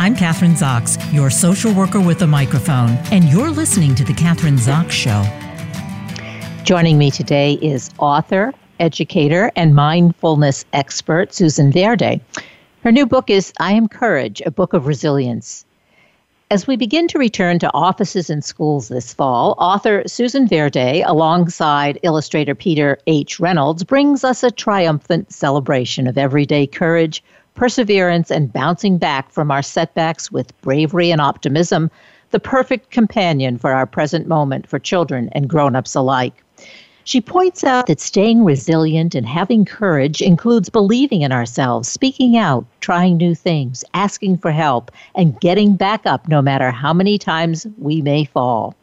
I'm Kathryn Zox, your social worker with a microphone, and you're listening to The Kathryn Zox Show. Joining me today is author, educator, and mindfulness expert Susan Verde. Her new book is I Am Courage, a book of resilience. As we begin to return to offices and schools this fall, author Susan Verde, alongside illustrator Peter H. Reynolds, brings us a triumphant celebration of everyday courage, perseverance, and bouncing back from our setbacks with bravery and optimism, the perfect companion for our present moment for children and grown ups alike. She points out that staying resilient and having courage includes believing in ourselves, speaking out, trying new things, asking for help, and getting back up no matter how many times we may fall.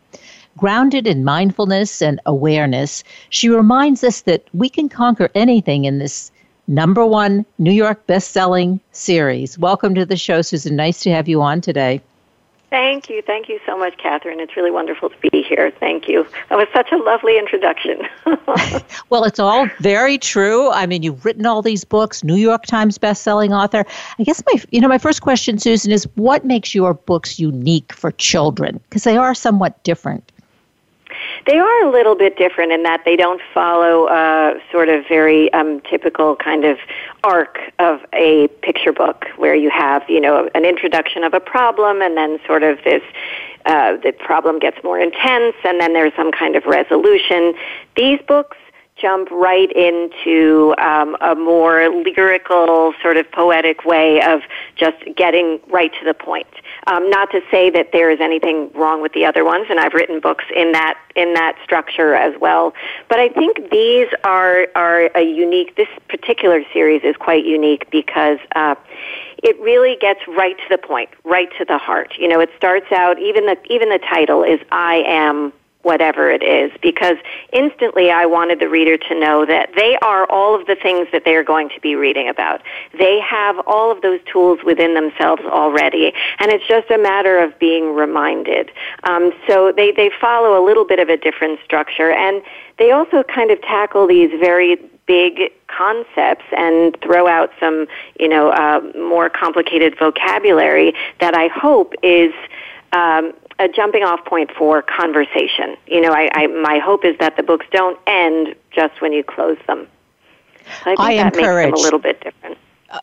Grounded in mindfulness and awareness, she reminds us that we can conquer anything in this number one New York best-selling series. Welcome to the show, Susan. Nice to have you on today. Thank you. Thank you so much, Kathryn. It's really wonderful to be here. Thank you. That was such a lovely introduction. well, it's all very true. I mean, you've written all these books, New York Times best-selling author. I guess my you know, my first question, Susan, is what makes your books unique for children? Because they are somewhat different. They are a little bit different in that they don't follow a sort of very um, typical kind of arc of a picture book where you have, you know, an introduction of a problem and then sort of this uh, the problem gets more intense and then there's some kind of resolution. These books jump right into um, a more lyrical, sort of poetic way of just getting right to the point. Um, not to say that there is anything wrong with the other ones, and I've written books in that in that structure as well. But I think these are are a unique. This particular series is quite unique because. Uh, it really gets right to the point, right to the heart. You know, it starts out even the even the title is I am whatever it is because instantly I wanted the reader to know that they are all of the things that they are going to be reading about. They have all of those tools within themselves already, and it's just a matter of being reminded. Um, so they, they follow a little bit of a different structure, and they also kind of tackle these very big concepts and throw out some, you know, uh, more complicated vocabulary that I hope is um, a jumping off point for conversation. You know, I, I my hope is that the books don't end just when you close them. So I think I that makes them a little bit different. Uh,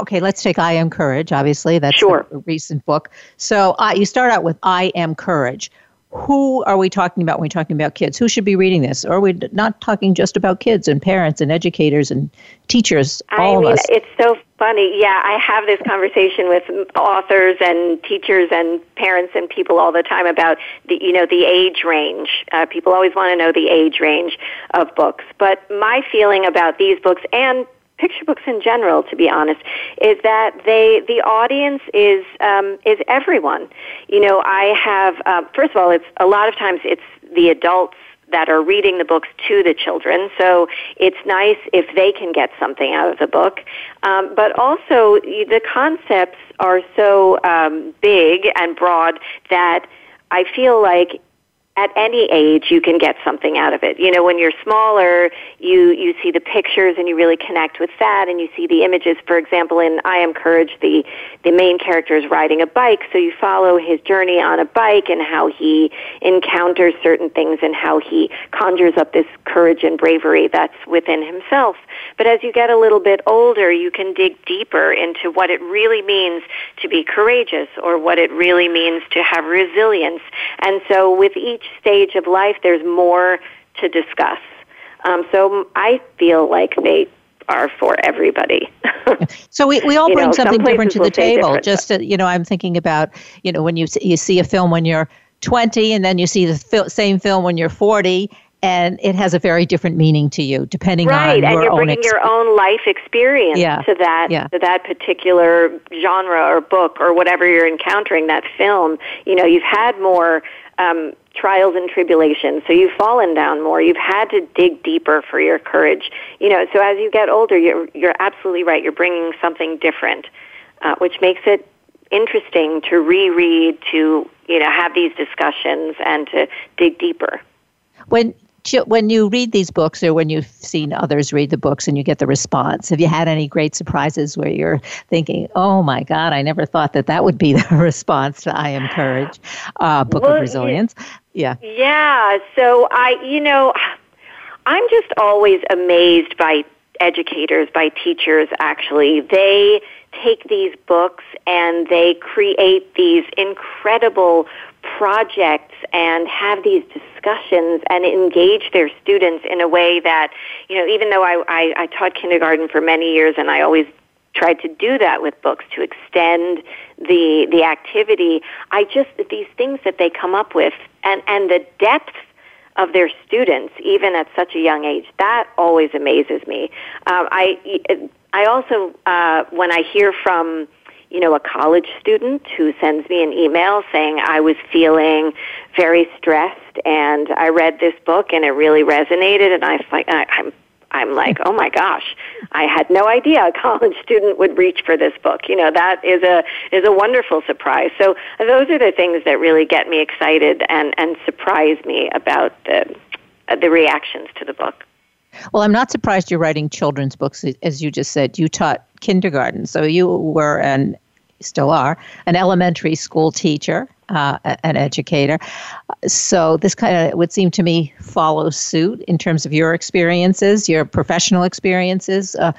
okay, let's take I Am Courage. Obviously, that's sure. a recent book. So uh, you start out with I Am Courage who are we talking about when we're talking about kids? Who should be reading this? Or are we not talking just about kids and parents and educators and teachers? All I mean, of us. it's so funny. Yeah, I have this conversation with authors and teachers and parents and people all the time about the you know the age range. Uh, people always want to know the age range of books, but my feeling about these books and picture books in general, to be honest, is that they the audience is um, is everyone. You know, I have uh, first of all, it's a lot of times it's the adults that are reading the books to the children. So it's nice if they can get something out of the book. Um, but also, the concepts are so um, big and broad that I feel like at any age you can get something out of it. You know, when you're smaller, you you see the pictures and you really connect with that and you see the images. For example, in I Am Courage, the the main character is riding a bike, so you follow his journey on a bike and how he encounters certain things and how he conjures up this courage and bravery that's within himself. But as you get a little bit older, you can dig deeper into what it really means to be courageous or what it really means to have resilience. And so with each stage of life, there's more to discuss. Um, so I feel like they are for everybody. so we, we all bring know, something different to the table. Just to, you know, I'm thinking about you know when you you see a film when you're 20, and then you see the fil- same film when you're 40, and it has a very different meaning to you depending right, on your and you're own bringing your own life experience yeah. to that yeah. to that particular genre or book or whatever you're encountering that film. You know, you've had more um, trials and tribulations, so you've fallen down more. You've had to dig deeper for your courage. You know, so as you get older, you're you're absolutely right. You're bringing something different, uh, which makes it interesting to reread, to you know have these discussions, and to dig deeper. When when you read these books or when you've seen others read the books and you get the response, have you had any great surprises where you're thinking, oh my God, I never thought that that would be the response to I Am Courage, uh, Book well, of Resilience? Yeah. Yeah. So I, you know, I'm just always amazed by educators, by teachers actually. They take these books and they create these incredible projects and have these discussions and engage their students in a way that, you know, even though I, I, I taught kindergarten for many years and I always tried to do that with books to extend the the activity, I just these things that they come up with and, and the depth of their students, even at such a young age, that always amazes me. Um, I I also uh, when I hear from you know, a college student who sends me an email saying I was feeling very stressed and I read this book and it really resonated and I like I'm I'm like, oh my gosh, I had no idea a college student would reach for this book. You know, that is a is a wonderful surprise. So those are the things that really get me excited and and surprise me about the the reactions to the book. Well, I'm not surprised you're writing children's books, as you just said. You taught kindergarten, so you were and still are an elementary school teacher, uh, an educator. So this kind of would seem to me follow suit in terms of your experiences, your professional experiences. Uh,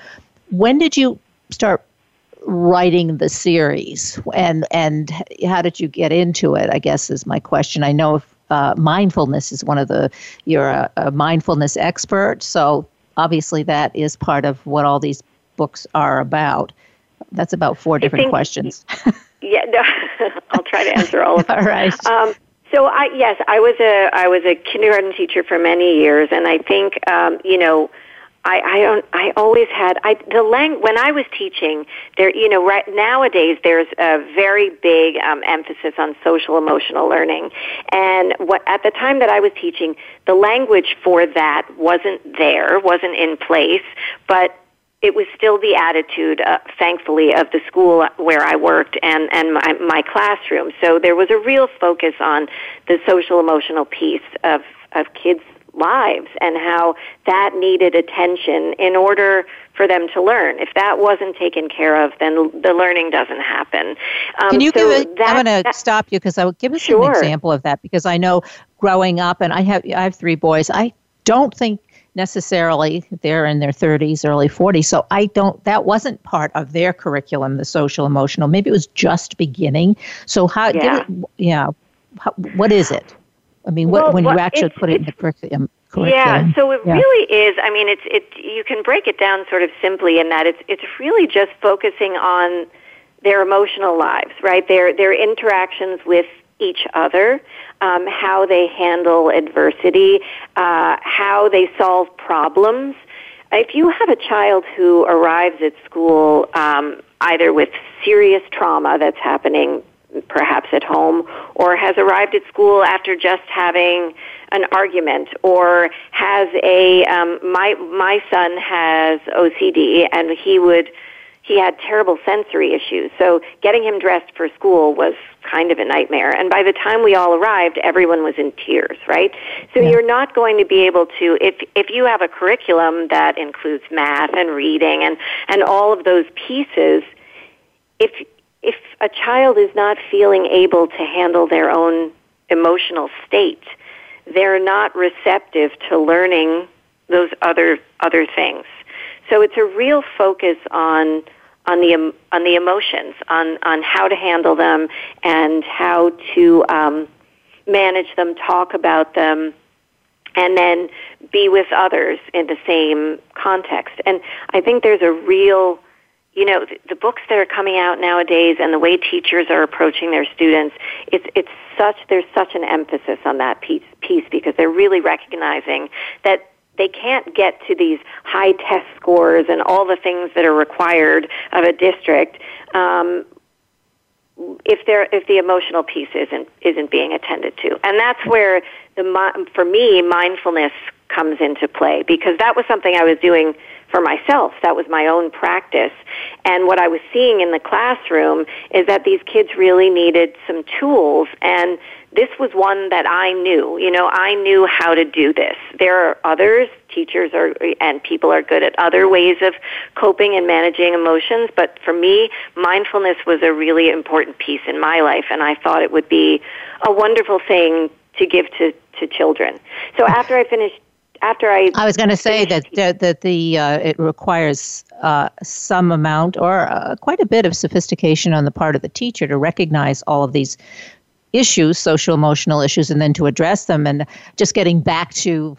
when did you start writing the series, and and how did you get into it? I guess is my question. I know if, uh, mindfulness is one of the you're a, a mindfulness expert, so obviously that is part of what all these books are about. That's about four different think, questions. yeah, no, I'll try to answer all of them. all right. Um, so I yes, I was a I was a kindergarten teacher for many years, and I think um, you know. I, I don't. I always had I the lang when I was teaching there. You know, right nowadays there's a very big um, emphasis on social emotional learning, and what at the time that I was teaching, the language for that wasn't there, wasn't in place. But it was still the attitude, uh, thankfully, of the school where I worked and and my, my classroom. So there was a real focus on the social emotional piece of of kids' lives and how that needed attention in order for them to learn. If that wasn't taken care of, then the learning doesn't happen. Um, Can you so give? A, that, I'm going to stop you because I will give us sure. an example of that because I know growing up, and I have I have three boys. I don't think necessarily they're in their 30s early 40s so i don't that wasn't part of their curriculum the social emotional maybe it was just beginning so how yeah, it, yeah how, what is it i mean what, well, when you actually put it in the curriculum yeah, so it yeah. really is. I mean, it's it. You can break it down sort of simply in that it's it's really just focusing on their emotional lives, right? Their their interactions with each other, um, how they handle adversity, uh, how they solve problems. If you have a child who arrives at school um, either with serious trauma that's happening perhaps at home or has arrived at school after just having an argument or has a um, my my son has OCD and he would he had terrible sensory issues. So getting him dressed for school was kind of a nightmare. And by the time we all arrived, everyone was in tears, right? So yeah. you're not going to be able to if if you have a curriculum that includes math and reading and and all of those pieces, if if a child is not feeling able to handle their own emotional state, they're not receptive to learning those other other things. So it's a real focus on on the on the emotions, on on how to handle them and how to um, manage them, talk about them, and then be with others in the same context. And I think there's a real you know the, the books that are coming out nowadays and the way teachers are approaching their students it's it's such there's such an emphasis on that piece piece because they're really recognizing that they can't get to these high test scores and all the things that are required of a district um, if there if the emotional piece isn't isn't being attended to. And that's where the for me mindfulness comes into play because that was something I was doing for myself. That was my own practice. And what I was seeing in the classroom is that these kids really needed some tools and this was one that I knew. You know, I knew how to do this. There are others, teachers are, and people are good at other ways of coping and managing emotions, but for me, mindfulness was a really important piece in my life, and I thought it would be a wonderful thing to give to, to children. So after I finished after I I was going to say that that, that the uh, it requires uh, some amount or uh, quite a bit of sophistication on the part of the teacher to recognize all of these issues, social emotional issues, and then to address them. And just getting back to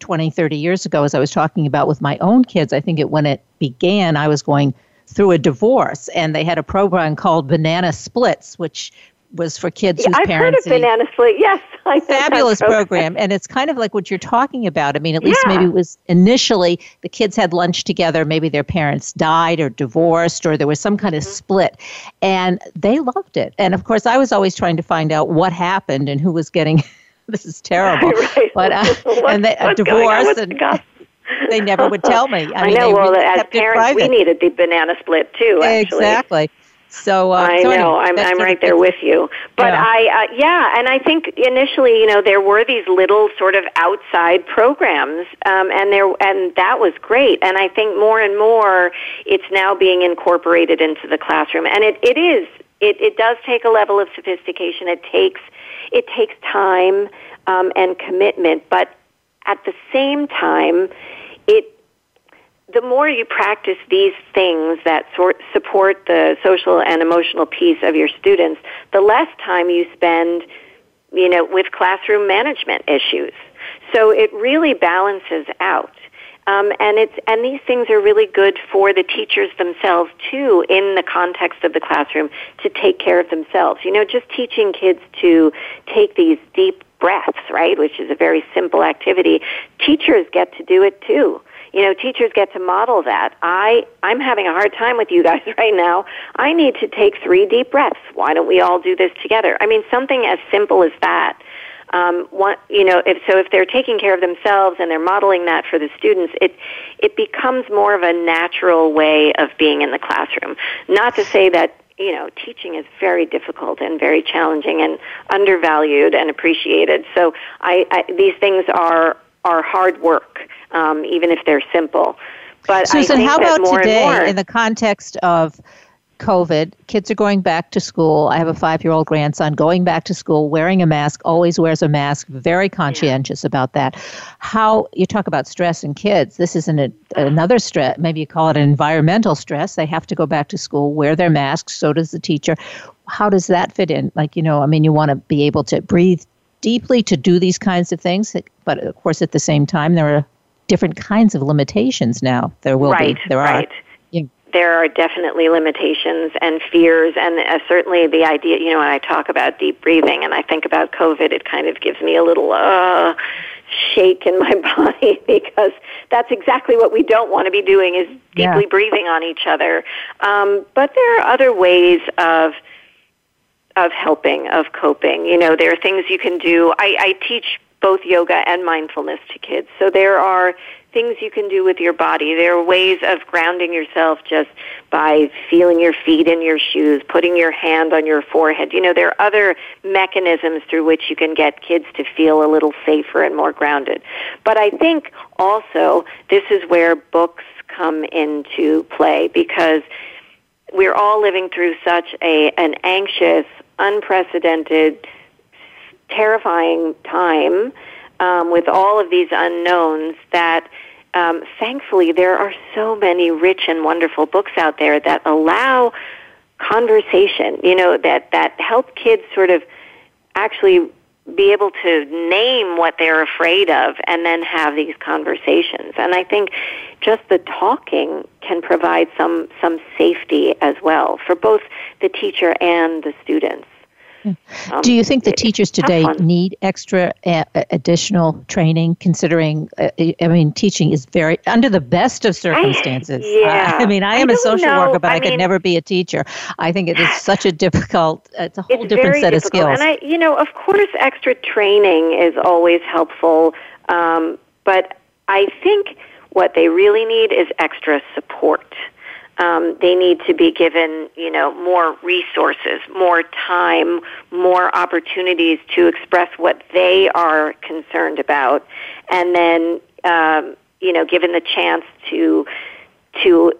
20, 30 years ago, as I was talking about with my own kids, I think it when it began, I was going through a divorce, and they had a program called Banana Splits, which was for kids yeah, whose I've parents. I've heard of Banana Split. Yes, I fabulous program. program, and it's kind of like what you're talking about. I mean, at least yeah. maybe it was initially the kids had lunch together. Maybe their parents died or divorced, or there was some kind of mm-hmm. split, and they loved it. And of course, I was always trying to find out what happened and who was getting. this is terrible, right. but uh, and they, a divorce and. They never would tell me. I, I mean, know. Well, really as parents, we needed the banana split too. Actually. Exactly. So uh, I so know anyway, I'm I'm right there with you. But yeah. I uh, yeah, and I think initially, you know, there were these little sort of outside programs, um, and there and that was great. And I think more and more, it's now being incorporated into the classroom, and it it is it it does take a level of sophistication. It takes it takes time um, and commitment, but at the same time, it the more you practice these things that sort, support the social and emotional piece of your students, the less time you spend, you know, with classroom management issues. So it really balances out. Um, and it's and these things are really good for the teachers themselves too, in the context of the classroom, to take care of themselves. You know, just teaching kids to take these deep breaths, right, which is a very simple activity. Teachers get to do it too you know, teachers get to model that. I, I'm having a hard time with you guys right now. I need to take three deep breaths. Why don't we all do this together? I mean, something as simple as that. Um, you know, if so, if they're taking care of themselves and they're modeling that for the students, it it becomes more of a natural way of being in the classroom. Not to say that you know, teaching is very difficult and very challenging and undervalued and appreciated. So I, I these things are are hard work um, even if they're simple. But Susan, how about today more, in the context of COVID, kids are going back to school. I have a five year old grandson going back to school, wearing a mask, always wears a mask, very conscientious yeah. about that. How you talk about stress in kids, this isn't a, another stress, maybe you call it an environmental stress. They have to go back to school, wear their masks, so does the teacher. How does that fit in? Like, you know, I mean, you want to be able to breathe deeply to do these kinds of things, but of course, at the same time, there are different kinds of limitations now. There will right, be. There right. are. There are definitely limitations and fears, and uh, certainly the idea. You know, when I talk about deep breathing and I think about COVID, it kind of gives me a little uh, shake in my body because that's exactly what we don't want to be doing is deeply yeah. breathing on each other. Um, but there are other ways of of helping, of coping. You know, there are things you can do. I, I teach both yoga and mindfulness to kids. So there are things you can do with your body. There are ways of grounding yourself just by feeling your feet in your shoes, putting your hand on your forehead. You know, there are other mechanisms through which you can get kids to feel a little safer and more grounded. But I think also this is where books come into play because we're all living through such a an anxious, unprecedented terrifying time um, with all of these unknowns that um, thankfully there are so many rich and wonderful books out there that allow conversation, you know, that, that help kids sort of actually be able to name what they're afraid of and then have these conversations. And I think just the talking can provide some, some safety as well for both the teacher and the students. Um, Do you think the teachers today need extra uh, additional training? Considering, uh, I mean, teaching is very under the best of circumstances. I, yeah. Uh, I mean, I am a social know. worker, but I, I could mean, never be a teacher. I think it is such a difficult. It's a whole it's different set difficult. of skills. And I, you know, of course, extra training is always helpful, um, but I think what they really need is extra support. Um, they need to be given, you know, more resources, more time, more opportunities to express what they are concerned about, and then, um, you know, given the chance to to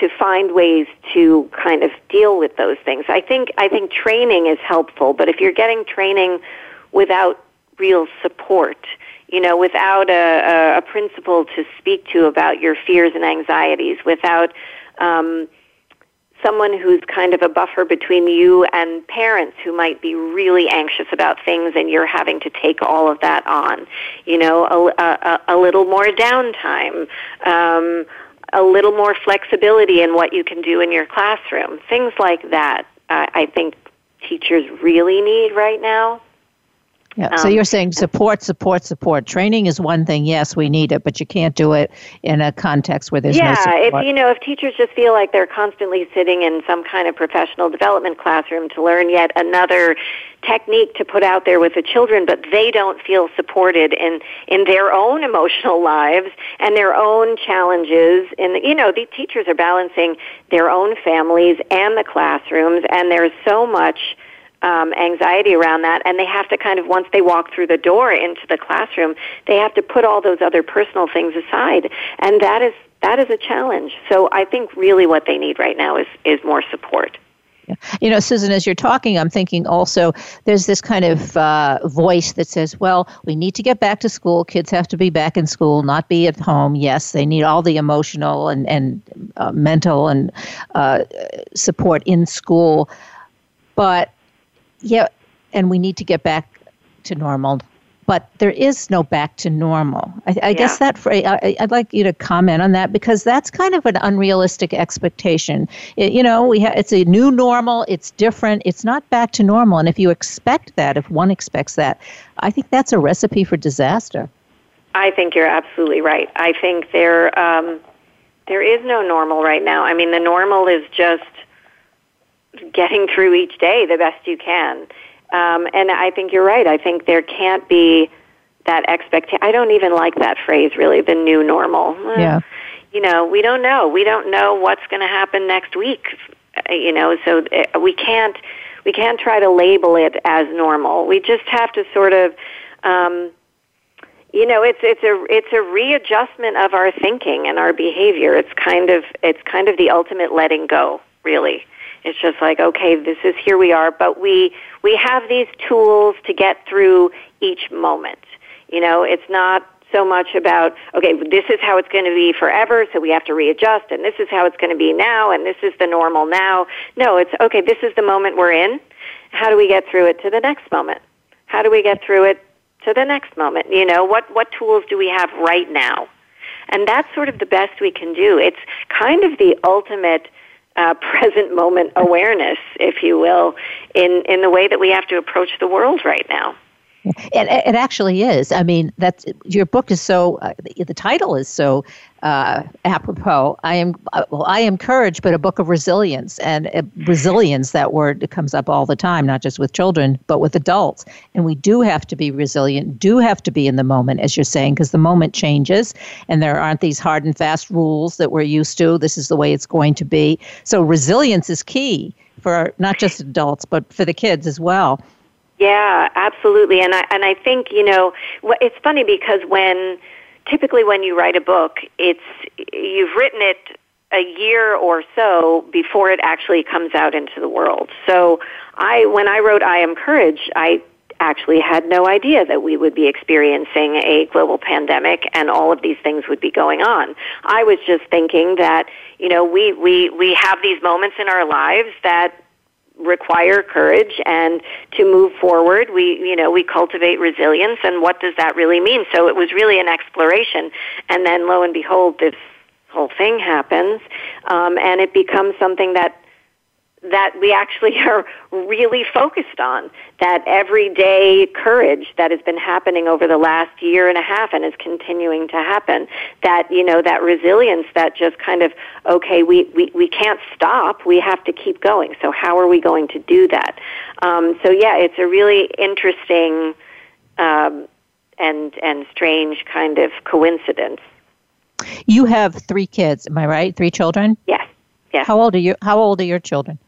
to find ways to kind of deal with those things. I think I think training is helpful, but if you're getting training without real support, you know, without a, a, a principal to speak to about your fears and anxieties, without um, someone who's kind of a buffer between you and parents who might be really anxious about things and you're having to take all of that on. You know, a, a, a little more downtime, um, a little more flexibility in what you can do in your classroom. Things like that, uh, I think teachers really need right now. Yeah. Um, so you're saying support, support, support. Training is one thing. Yes, we need it, but you can't do it in a context where there's yeah, no support. Yeah, if you know, if teachers just feel like they're constantly sitting in some kind of professional development classroom to learn yet another technique to put out there with the children, but they don't feel supported in in their own emotional lives and their own challenges. And you know, the teachers are balancing their own families and the classrooms, and there's so much um, anxiety around that, and they have to kind of once they walk through the door into the classroom, they have to put all those other personal things aside, and that is that is a challenge. So I think really what they need right now is is more support. You know, Susan, as you're talking, I'm thinking also there's this kind of uh, voice that says, well, we need to get back to school. Kids have to be back in school, not be at home. Yes, they need all the emotional and, and uh, mental and uh, support in school. But yeah, and we need to get back to normal. But there is no back to normal. I, I yeah. guess that phrase, I, would like you to comment on that because that's kind of an unrealistic expectation. It, you know, we ha- it's a new normal. It's different. It's not back to normal. And if you expect that, if one expects that, I think that's a recipe for disaster. I think you're absolutely right. I think there um, there is no normal right now. I mean, the normal is just getting through each day the best you can. Um, and I think you're right. I think there can't be that expectation. I don't even like that phrase, really, the new normal. Yeah. You know, we don't know. We don't know what's going to happen next week. Uh, you know, so uh, we can't we can't try to label it as normal. We just have to sort of. Um, you know it's it's a it's a readjustment of our thinking and our behavior it's kind of it's kind of the ultimate letting go really it's just like, okay, this is here we are, but we we have these tools to get through each moment. You know, it's not so much about okay, this is how it's going to be forever, so we have to readjust, and this is how it's going to be now, and this is the normal now. No, it's okay. This is the moment we're in. How do we get through it to the next moment? How do we get through it to the next moment? You know, what what tools do we have right now? And that's sort of the best we can do. It's kind of the ultimate uh, present moment awareness, if you will, in, in the way that we have to approach the world right now. It, it actually is. I mean, that's your book is so. Uh, the title is so uh, apropos. I am uh, well. I am courage, but a book of resilience and uh, resilience. That word comes up all the time, not just with children, but with adults. And we do have to be resilient. Do have to be in the moment, as you're saying, because the moment changes, and there aren't these hard and fast rules that we're used to. This is the way it's going to be. So resilience is key for not just adults, but for the kids as well. Yeah, absolutely. And I and I think you know it's funny because when typically when you write a book, it's you've written it a year or so before it actually comes out into the world. So I when I wrote I Am Courage, I actually had no idea that we would be experiencing a global pandemic and all of these things would be going on. I was just thinking that, you know, we, we, we have these moments in our lives that require courage and to move forward. We you know we cultivate resilience and what does that really mean? So it was really an exploration. And then lo and behold this whole thing happens um, and it becomes something that that we actually are really focused on. That everyday courage that has been happening over the last year and a half and is continuing to happen. That, you know, that resilience that just kind of, okay, we, we, we can't stop. We have to keep going. So how are we going to do that? Um, so yeah, it's a really interesting um, and, and strange kind of coincidence You have three kids, am I right? Three children? Yes. Yes. How old are you? How old are your children?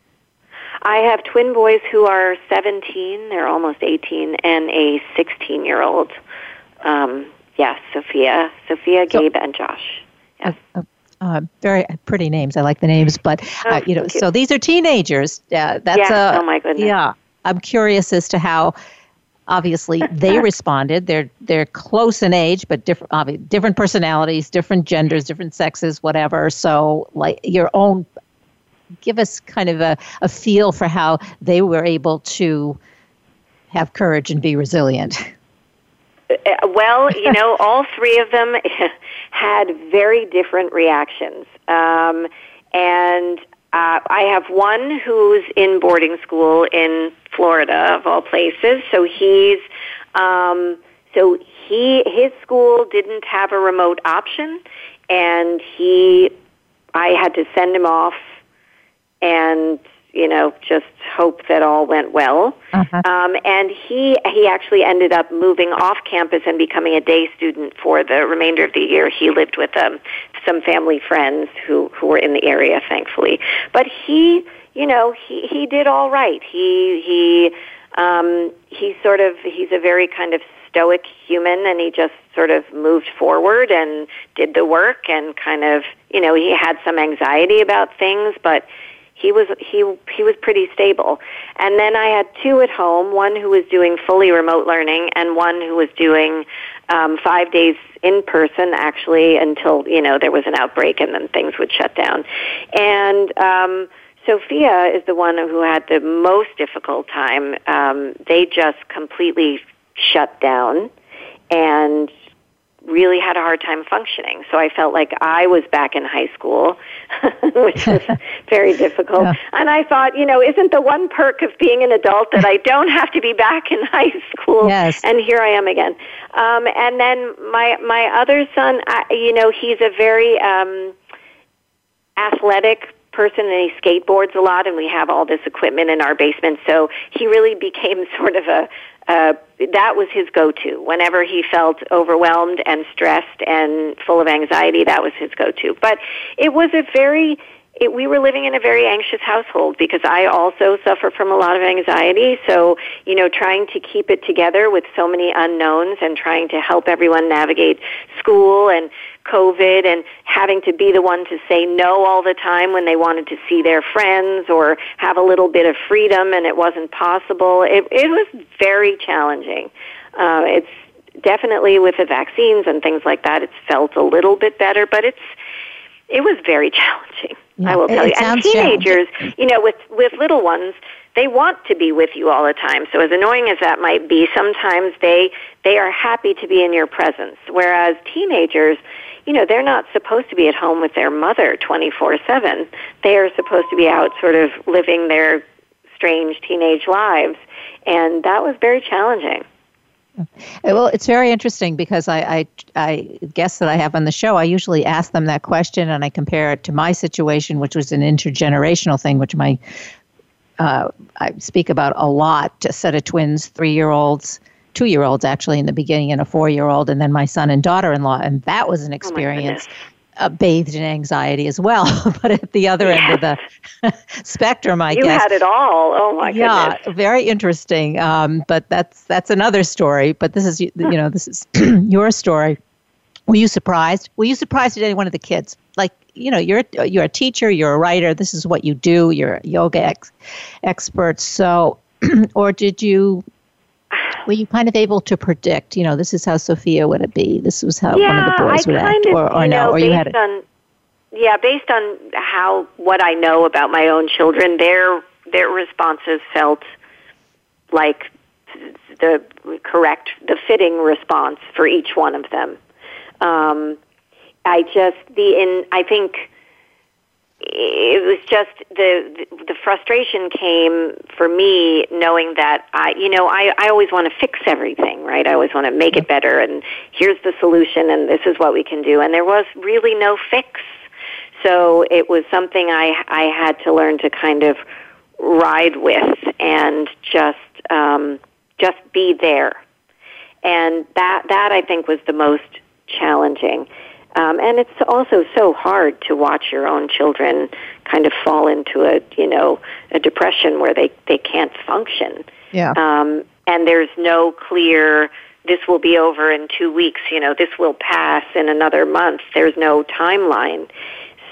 I have twin boys who are 17, they're almost 18, and a 16 year old. Um, yes, Sophia, Sophia, so, Gabe, and Josh. Yes. Uh, uh, uh, very pretty names. I like the names, but uh, oh, you know, so these are teenagers. Uh, that's yes. a, oh my goodness. Yeah, I'm curious as to how. Obviously, they responded. They're they're close in age, but different different personalities, different genders, different sexes, whatever. So, like your own give us kind of a, a feel for how they were able to have courage and be resilient. Uh, well, you know, all three of them had very different reactions. Um, and uh, I have one who's in boarding school in Florida, of all places. So he's, um, so he, his school didn't have a remote option, and he, I had to send him off and you know just hope that all went well. Uh-huh. Um, and he he actually ended up moving off campus and becoming a day student for the remainder of the year. He lived with um, some family friends who who were in the area, thankfully. But he, you know, he he did all right. He he um, he sort of he's a very kind of stoic human and he just sort of moved forward and did the work and kind of you know he had some anxiety about things but he was he he was pretty stable. And then I had two at home, one who was doing fully remote learning and one who was doing um, five days in person actually until you know there was an outbreak and then things would shut down. And um, Sophia is the one who had the most difficult time. Um, they just completely shut down and really had a hard time functioning. So I felt like I was back in high school, which was very difficult. Yeah. And I thought, you know, isn't the one perk of being an adult that I don't have to be back in high school? Yes. And here I am again. Um, and then my my other son, I, you know, he's a very um, athletic person and he skateboards a lot and we have all this equipment in our basement so he really became sort of a uh, that was his go-to. Whenever he felt overwhelmed and stressed and full of anxiety, that was his go-to. But it was a very it, we were living in a very anxious household because I also suffer from a lot of anxiety. So, you know, trying to keep it together with so many unknowns and trying to help everyone navigate school and COVID and having to be the one to say no all the time when they wanted to see their friends or have a little bit of freedom and it wasn't possible. It, it was very challenging. Uh, it's definitely with the vaccines and things like that, it's felt a little bit better, but it's, it was very challenging. Yeah, I will tell you. And teenagers, you know, with with little ones, they want to be with you all the time. So as annoying as that might be, sometimes they they are happy to be in your presence. Whereas teenagers, you know, they're not supposed to be at home with their mother 24/7. They are supposed to be out sort of living their strange teenage lives, and that was very challenging. Well, it's very interesting because I, I, I guess that I have on the show, I usually ask them that question and I compare it to my situation, which was an intergenerational thing, which my uh, I speak about a lot. A set of twins, three year olds, two year olds actually in the beginning, and a four year old, and then my son and daughter in law. And that was an oh, experience. Oh uh, bathed in anxiety as well, but at the other yeah. end of the spectrum, I you guess you had it all. Oh my yeah, goodness! very interesting. Um, but that's that's another story. But this is you know this is your story. Were you surprised? Were you surprised at any one of the kids? Like you know, you're you're a teacher, you're a writer. This is what you do. You're a yoga ex- expert. So, or did you were you kind of able to predict, you know, this is how Sophia would it be? This was how yeah, one of the boys I would act, of, or, or no, or you had it. On, yeah, based on how what I know about my own children, their their responses felt like the correct, the fitting response for each one of them. Um, I just the in I think it was just the the frustration came for me knowing that I you know I I always want to fix everything right? I always want to make it better and here's the solution and this is what we can do. And there was really no fix. So it was something I I had to learn to kind of ride with and just um just be there. And that that I think was the most challenging Um, and it's also so hard to watch your own children kind of fall into a, you know, a depression where they, they can't function. Yeah. Um, and there's no clear, this will be over in two weeks, you know, this will pass in another month. There's no timeline.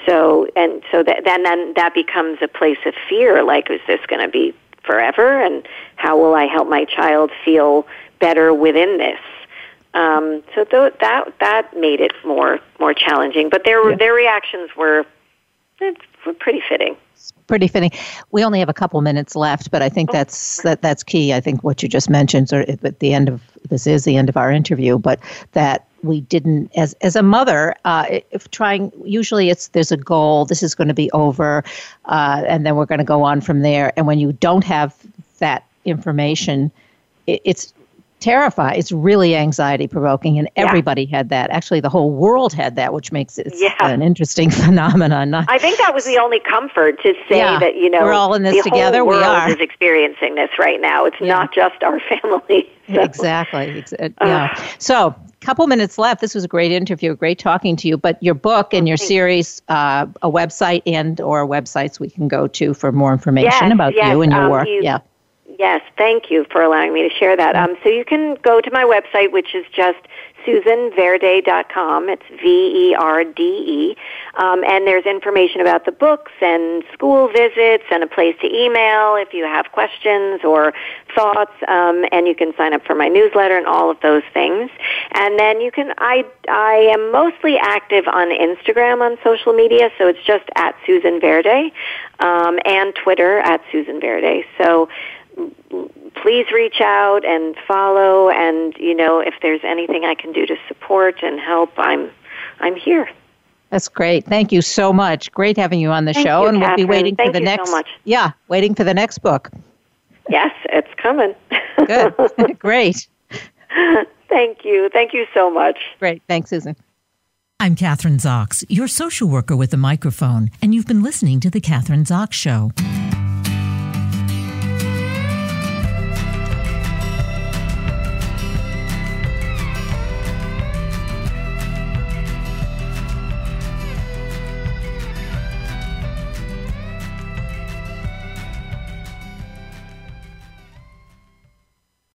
So, and so that, then, then that becomes a place of fear, like, is this going to be forever? And how will I help my child feel better within this? Um, so th- that that made it more more challenging. But their yeah. their reactions were eh, were pretty fitting. pretty fitting. We only have a couple minutes left, but I think oh. that's that that's key. I think what you just mentioned, or at the end of this is the end of our interview, but that we didn't as as a mother uh, if trying usually it's there's a goal this is going to be over uh, and then we're going to go on from there and when you don't have that information it, it's terrifying. It's really anxiety provoking, and everybody yeah. had that. Actually, the whole world had that, which makes it yeah. an interesting phenomenon. Not, I think that was the only comfort to say yeah, that you know we're all in this the together. Whole world we are is experiencing this right now. It's not just our family. So. Exactly. Uh, yeah. So couple minutes left. This was a great interview, great talking to you. But your book and your series, uh, a website and or websites we can go to for more information yes, about yes, you and your um, work. You, yeah. Yes, thank you for allowing me to share that. Um, so you can go to my website, which is just susanverde.com. It's V E R D E. Um, and there's information about the books and school visits and a place to email if you have questions or thoughts. Um, and you can sign up for my newsletter and all of those things. And then you can, I, I am mostly active on Instagram on social media, so it's just at Susan Verde, um, and Twitter at Susan Verde. So, please reach out and follow and you know if there's anything I can do to support and help I'm I'm here. That's great. Thank you so much. Great having you on the Thank show you, and Kathryn. we'll be waiting Thank for the you next so much. Yeah, waiting for the next book. Yes, it's coming. Good. great. Thank you. Thank you so much. Great. Thanks, Susan. I'm Kathryn Zox, your social worker with a microphone, and you've been listening to The Kathryn Zox Show.